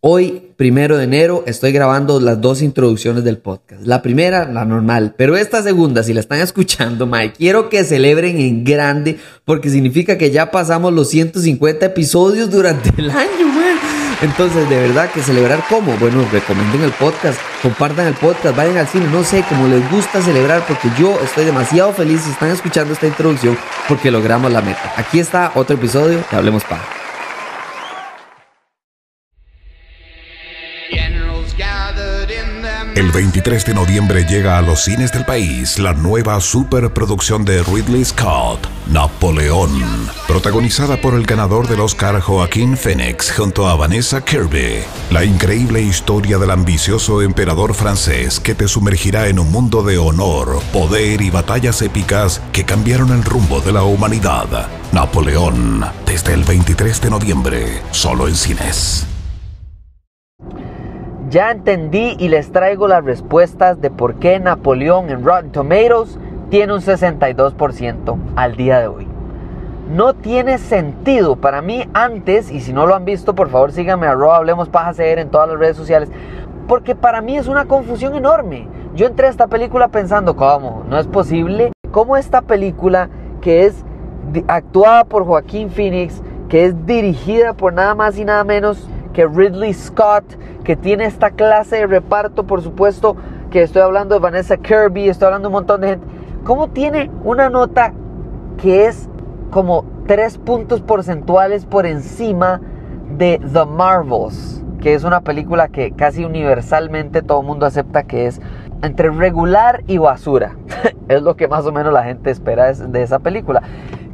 Hoy, primero de enero, estoy grabando las dos introducciones del podcast. La primera, la normal, pero esta segunda, si la están escuchando, Mike, quiero que celebren en grande porque significa que ya pasamos los 150 episodios durante el año, man. Entonces, de verdad que celebrar cómo? Bueno, recomienden el podcast, compartan el podcast, vayan al cine, no sé, como les gusta celebrar porque yo estoy demasiado feliz si están escuchando esta introducción porque logramos la meta. Aquí está otro episodio de Hablemos Paja. El 23 de noviembre llega a los cines del país la nueva superproducción de Ridley Scott, Napoleón, protagonizada por el ganador del Oscar Joaquín Phoenix junto a Vanessa Kirby. La increíble historia del ambicioso emperador francés que te sumergirá en un mundo de honor, poder y batallas épicas que cambiaron el rumbo de la humanidad. Napoleón, desde el 23 de noviembre, solo en cines. Ya entendí y les traigo las respuestas de por qué Napoleón en Rotten Tomatoes tiene un 62% al día de hoy. No tiene sentido para mí antes, y si no lo han visto, por favor síganme a Hablemos Paja CR en todas las redes sociales, porque para mí es una confusión enorme. Yo entré a esta película pensando, ¿cómo? No es posible. ¿Cómo esta película que es actuada por Joaquín Phoenix, que es dirigida por nada más y nada menos que Ridley Scott, que tiene esta clase de reparto, por supuesto, que estoy hablando de Vanessa Kirby, estoy hablando de un montón de gente, ¿cómo tiene una nota que es como tres puntos porcentuales por encima de The Marvels, que es una película que casi universalmente todo el mundo acepta que es entre regular y basura. es lo que más o menos la gente espera de esa película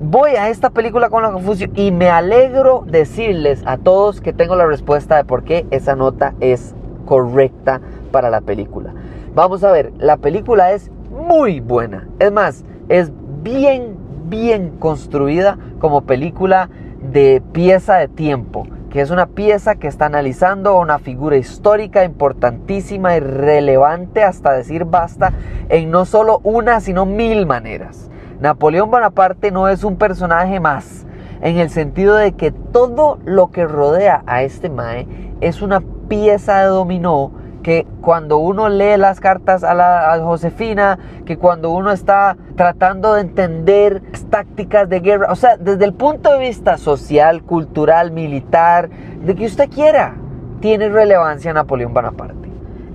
voy a esta película con la confusión y me alegro decirles a todos que tengo la respuesta de por qué esa nota es correcta para la película. Vamos a ver, la película es muy buena. Es más, es bien, bien construida como película de pieza de tiempo, que es una pieza que está analizando una figura histórica importantísima y relevante hasta decir basta en no solo una, sino mil maneras. Napoleón Bonaparte no es un personaje más, en el sentido de que todo lo que rodea a este Mae es una pieza de dominó que cuando uno lee las cartas a, la, Josefina, que cuando uno está tratando de entender tácticas de guerra, o sea, desde el punto de vista social, cultural, militar, de que usted quiera, tiene relevancia Napoleón Bonaparte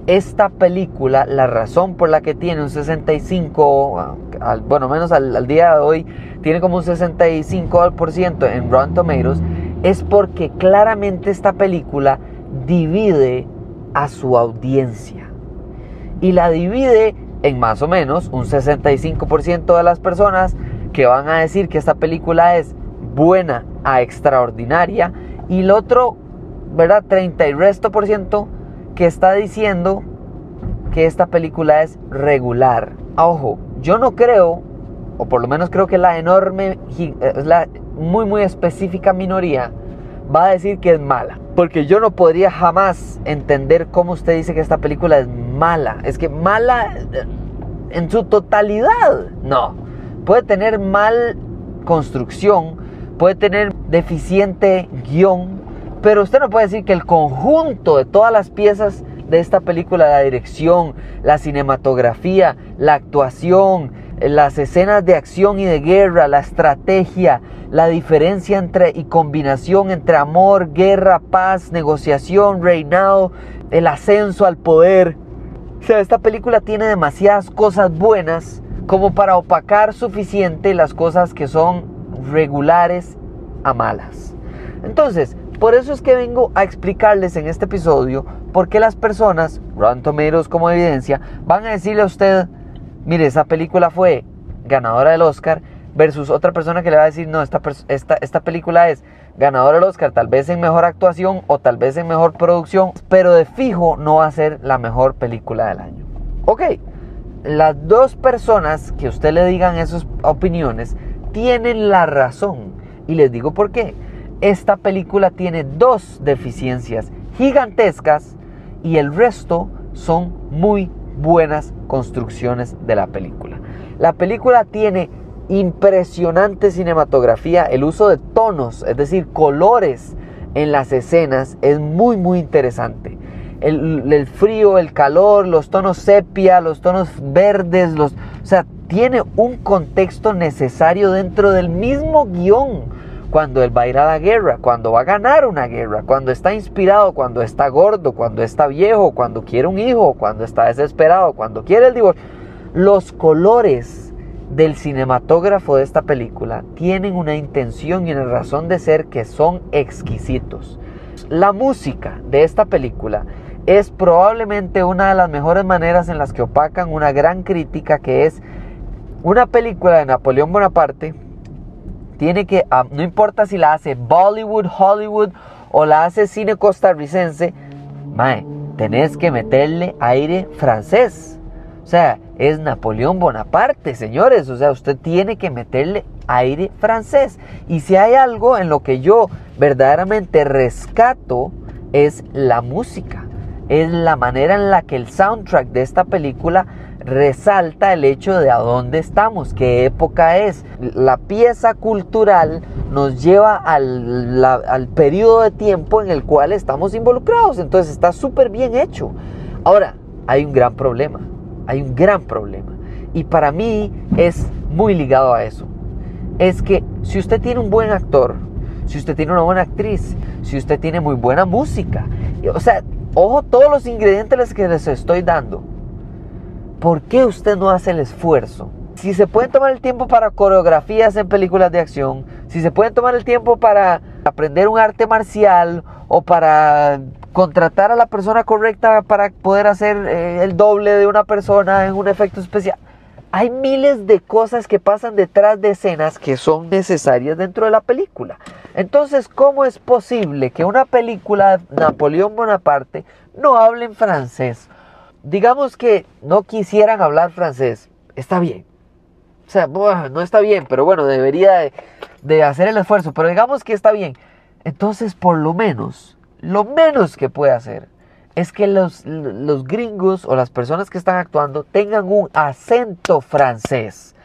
esta película, la razón por la que tiene un 65, bueno, menos al, día de hoy, tiene como un 65% en Rotten Tomatoes, es porque claramente esta película divide a su audiencia. Y la divide en más o menos un 65% de las personas que van a decir que esta película es buena a extraordinaria y el otro, ¿verdad? 30 y resto por ciento que está diciendo que esta película es regular. Ojo, yo no creo, o por lo menos creo que la enorme, es la muy muy específica minoría, va a decir que es mala. Porque yo no podría jamás entender cómo usted dice que esta película es mala. Es que mala eh, en su totalidad. No. Puede tener mal construcción, puede tener deficiente guion, pero usted no puede decir que el conjunto de todas las piezas de esta película, la dirección, la cinematografía, la actuación, las escenas de acción y de guerra, la estrategia, la diferencia entre y combinación entre amor, guerra, paz, negociación, reinado, el ascenso al poder. O sea, esta película tiene demasiadas cosas buenas como para opacar suficiente las cosas que son regulares a malas. Entonces, por eso es que vengo a explicarles en este episodio por qué las personas, Rotten Tomatoes como evidencia, van a decirle a usted, mire, esa película fue ganadora del Oscar, versus otra persona que le va a decir, no, esta, esta, película es ganadora del Oscar, tal vez en mejor actuación o tal vez en mejor producción, pero de fijo no va a ser la mejor película del año. Ok, las dos personas que usted le digan esas opiniones tienen la razón. Y les digo por qué esta película tiene dos deficiencias gigantescas y el resto son muy buenas construcciones de la película. La película tiene impresionante cinematografía, el uso de tonos, es decir, colores en las escenas es muy muy interesante. El, frío, el calor, los tonos sepia, los tonos verdes, los, o sea, tiene un contexto necesario dentro del mismo guion. Cuando él va a ir a la guerra, cuando va a ganar una guerra, cuando está inspirado, cuando está gordo, cuando está viejo, cuando quiere un hijo, cuando está desesperado, cuando quiere el divorcio. Los colores del cinematógrafo de esta película tienen una intención y una razón de ser que son exquisitos. La música de esta película es probablemente una de las mejores maneras en las que opacan una gran crítica que es una película de Napoleón Bonaparte tiene que, ah, no importa si la hace Bollywood, Hollywood o la hace cine costarricense, mae, tenés que meterle aire francés. O sea, es Napoleón Bonaparte, señores. O sea, usted tiene que meterle aire francés. Y si hay algo en lo que yo verdaderamente rescato, es la música. Es la manera en la que el soundtrack de esta película resalta el hecho de a dónde estamos, qué época es. La pieza cultural nos lleva al, al periodo de tiempo en el cual estamos involucrados. Entonces está súper bien hecho. Ahora, hay un gran problema. Hay un gran problema. Y para mí es muy ligado a eso. Es que si usted tiene un buen actor, si usted tiene una buena actriz, si usted tiene muy buena música, o sea, ojo todos los ingredientes que les estoy dando ¿por qué usted no hace el esfuerzo? Si se pueden tomar el tiempo para coreografías en películas de acción, si se pueden tomar el tiempo para aprender un arte marcial o para contratar a la persona correcta para poder hacer eh, el doble de una persona en un efecto especial. Hay miles de cosas que pasan detrás de escenas que son necesarias dentro de la película. Entonces, ¿cómo es posible que una película de Napoleón Bonaparte no hable en francés digamos que no quisieran hablar francés, está bien. O sea, no está bien, pero bueno, debería de, hacer el esfuerzo, pero digamos que está bien. Entonces, por lo menos, lo menos que puede hacer es que los, los gringos o las personas que están actuando tengan un acento francés.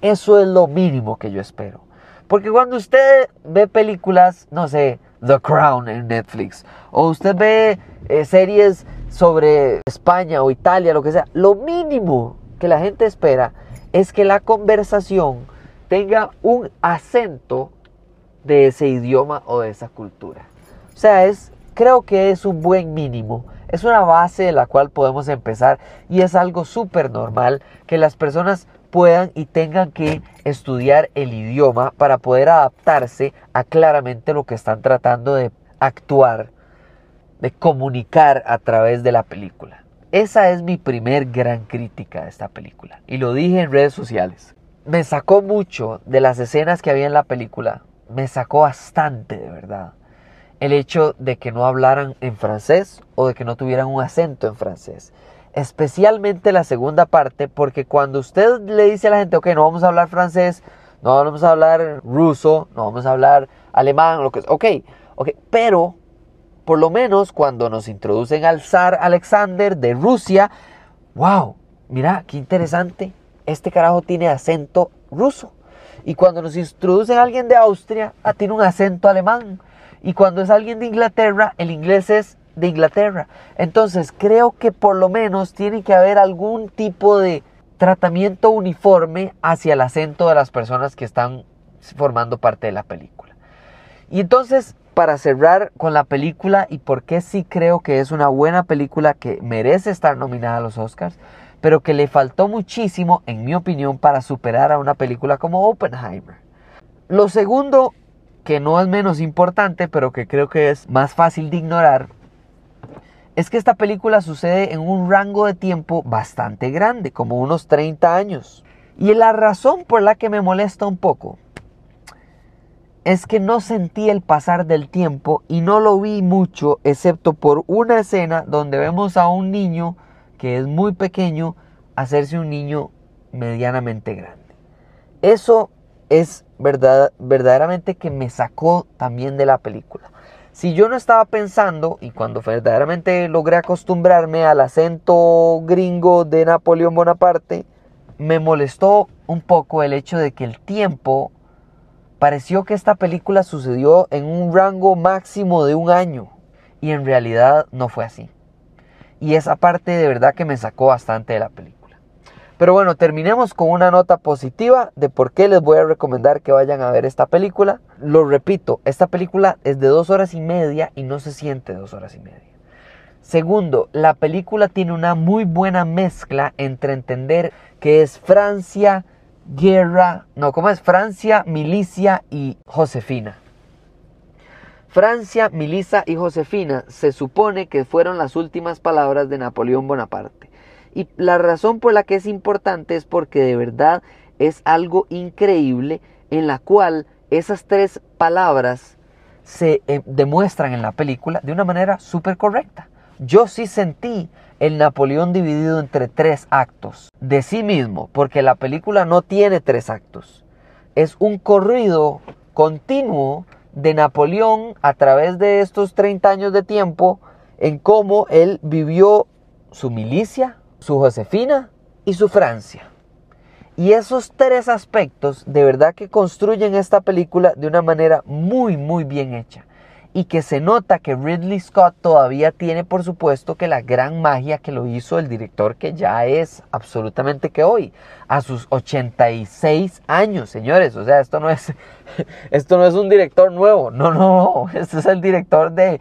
Eso es lo mínimo que yo espero. Porque cuando usted ve películas, no sé, The Crown en Netflix, o usted ve eh, series sobre España o Italia, lo que sea, lo mínimo que la gente espera es que la conversación tenga un acento de ese idioma o de esa cultura. O sea, es, creo que es un buen mínimo. Es una base de la cual podemos empezar y es algo súper normal que las personas puedan y tengan que estudiar el idioma para poder adaptarse a claramente lo que están tratando de actuar de comunicar a través de la película. Esa es mi primer gran crítica de esta película. Y lo dije en redes sociales. Me sacó mucho de las escenas que había en la película. Me sacó bastante, de verdad. El hecho de que no hablaran en francés o de que no tuvieran un acento en francés. Especialmente la segunda parte, porque cuando usted le dice a la gente, ok, no vamos a hablar francés, no vamos a hablar ruso, no vamos a hablar alemán, lo que ok, ok, pero por lo menos cuando nos introducen al zar Alexander de Rusia, wow, mira, qué interesante, este carajo tiene acento ruso. Y cuando nos introducen a alguien de Austria, ah, tiene un acento alemán. Y cuando es alguien de Inglaterra, el inglés es de Inglaterra. Entonces creo que por lo menos tiene que haber algún tipo de tratamiento uniforme hacia el acento de las personas que están formando parte de la película. Y entonces para cerrar con la película y por qué sí creo que es una buena película que merece estar nominada a los Oscars, pero que le faltó muchísimo, en mi opinión, para superar a una película como Oppenheimer. Lo segundo, que no es menos importante, pero que creo que es más fácil de ignorar, es que esta película sucede en un rango de tiempo bastante grande, como unos 30 años. Y la razón por la que me molesta un poco es que no sentí el pasar del tiempo y no lo vi mucho, excepto por una escena donde vemos a un niño que es muy pequeño hacerse un niño medianamente grande. Eso es verdad, verdaderamente que me sacó también de la película. Si yo no estaba pensando, y cuando verdaderamente logré acostumbrarme al acento gringo de Napoleón Bonaparte, me molestó un poco el hecho de que el tiempo pareció que esta película sucedió en un rango máximo de un año y en realidad no fue así. Y esa parte de verdad que me sacó bastante de la película. Pero bueno, terminemos con una nota positiva de por qué les voy a recomendar que vayan a ver esta película. Lo repito, esta película es de dos horas y media y no se siente dos horas y media. Segundo, la película tiene una muy buena mezcla entre entender que es Francia, guerra, no, ¿cómo es? Francia, milicia y Josefina. Francia, milicia y Josefina se supone que fueron las últimas palabras de Napoleón Bonaparte. Y la razón por la que es importante es porque de verdad es algo increíble en la cual esas tres palabras se eh, demuestran en la película de una manera súper correcta. Yo sí sentí el Napoleón dividido entre tres actos de sí mismo, porque la película no tiene tres actos. Es un corrido continuo de Napoleón a través de estos 30 años de tiempo en cómo él vivió su milicia, su Josefina y su Francia. Y esos tres aspectos de verdad que construyen esta película de una manera muy, muy bien hecha. Y que se nota que Ridley Scott todavía tiene, por supuesto, que la gran magia que lo hizo el director que ya es absolutamente que hoy, a sus 86 años, señores. O sea, esto no es, esto no es un director nuevo. No, no, no. Este es el director de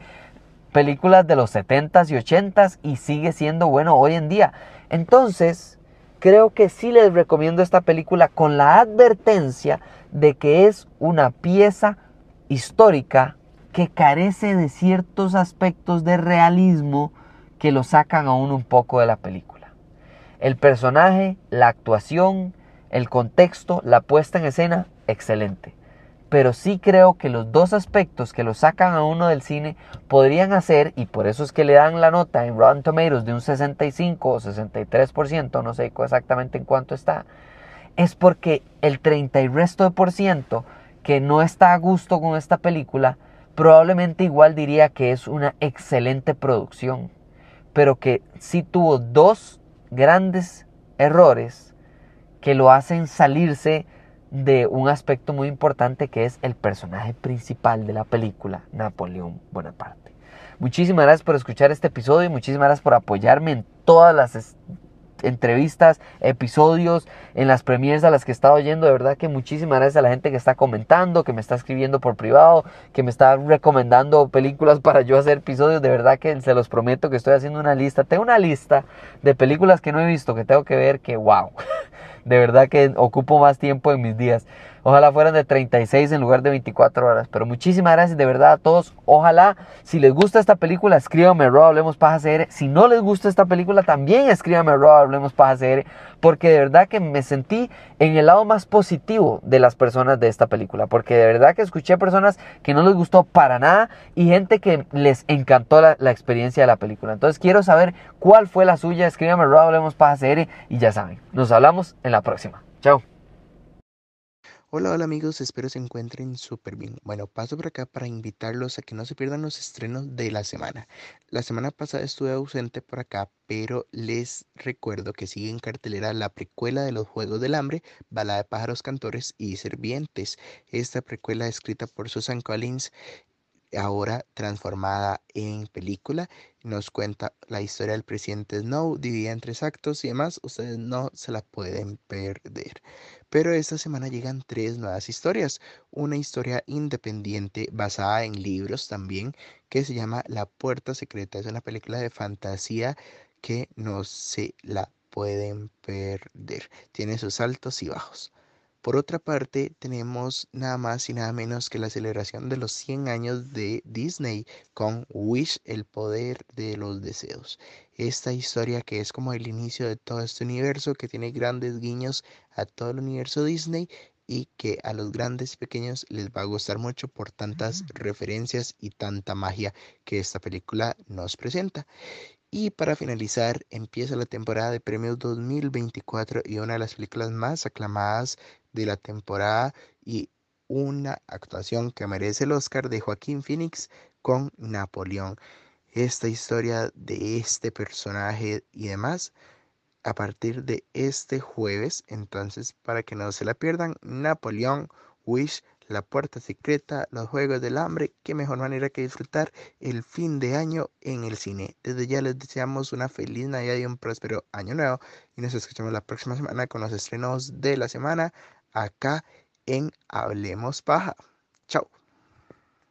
películas de los 70s y 80s y sigue siendo bueno hoy en día. Entonces, creo que sí les recomiendo esta película con la advertencia de que es una pieza histórica que carece de ciertos aspectos de realismo que lo sacan aún un poco de la película. El personaje, la actuación, el contexto, la puesta en escena, excelente. Pero sí creo que los dos aspectos que lo sacan a uno del cine podrían hacer, y por eso es que le dan la nota en Rotten Tomatoes de un 65 o 63%, no sé exactamente en cuánto está, es porque el 30 y resto de por ciento que no está a gusto con esta película, probablemente igual diría que es una excelente producción, pero que sí tuvo dos grandes errores que lo hacen salirse de un aspecto muy importante que es el personaje principal de la película, Napoleón Bonaparte. Muchísimas gracias por escuchar este episodio y muchísimas gracias por apoyarme en todas las entrevistas, episodios, en las premiers a las que he estado oyendo. De verdad que muchísimas gracias a la gente que está comentando, que me está escribiendo por privado, que me está recomendando películas para yo hacer episodios. De verdad que se los prometo que estoy haciendo una lista. Tengo una lista de películas que no he visto, que tengo que ver, que wow. De verdad que ocupo más tiempo en mis días. Ojalá fueran de 36 en lugar de 24 horas. Pero muchísimas gracias de verdad a todos. Ojalá, si les gusta esta película, escríbanme Rob Hablemos Paja CR. Si no les gusta esta película, también escríbanme Rob Hablemos Paja CR. Porque de verdad que me sentí en el lado más positivo de las personas de esta película. Porque de verdad que escuché personas que no les gustó para nada y gente que les encantó la, la experiencia de la película. Entonces quiero saber cuál fue la suya. Escríbanme Rob Hablemos Paja CR. Y ya saben, nos hablamos en la próxima. Chao. Hola, hola amigos, espero se encuentren súper bien. Bueno, paso por acá para invitarlos a que no se pierdan los estrenos de la semana. La semana pasada estuve ausente por acá, pero les recuerdo que sigue en cartelera la precuela de los Juegos del Hambre, Balada de Pájaros Cantores y Servientes. Esta precuela escrita por Susan Collins ahora transformada en película. Nos cuenta la historia del presidente Snow, dividida en tres actos y demás. Ustedes no se la pueden perder. Pero esta semana llegan tres nuevas historias. Una historia independiente basada en libros también que se llama La Puerta Secreta. Es una película de fantasía que no se la pueden perder. Tiene sus altos y bajos. Por otra parte, tenemos nada más y nada menos que la celebración de los 100 años de Disney con Wish, el poder de los deseos. Esta historia que es como el inicio de todo este universo, que tiene grandes guiños a todo el universo Disney y que a los grandes y pequeños les va a gustar mucho por tantas referencias y tanta magia que esta película nos presenta. Y para finalizar, empieza la temporada de premios 2024 y una de las películas más aclamadas de la temporada y una actuación que merece el Oscar de Joaquín Phoenix con Napoleón. Esta historia de este personaje y demás a partir de este jueves. Entonces, para que no se la pierdan, Napoleón Wish, La Puerta Secreta, Los Juegos del Hambre, qué mejor manera que disfrutar el fin de año en el cine. Desde ya les deseamos una feliz Navidad y un próspero año nuevo y nos escuchamos la próxima semana con los estrenos de la semana acá en Hablemos Paja. Chao.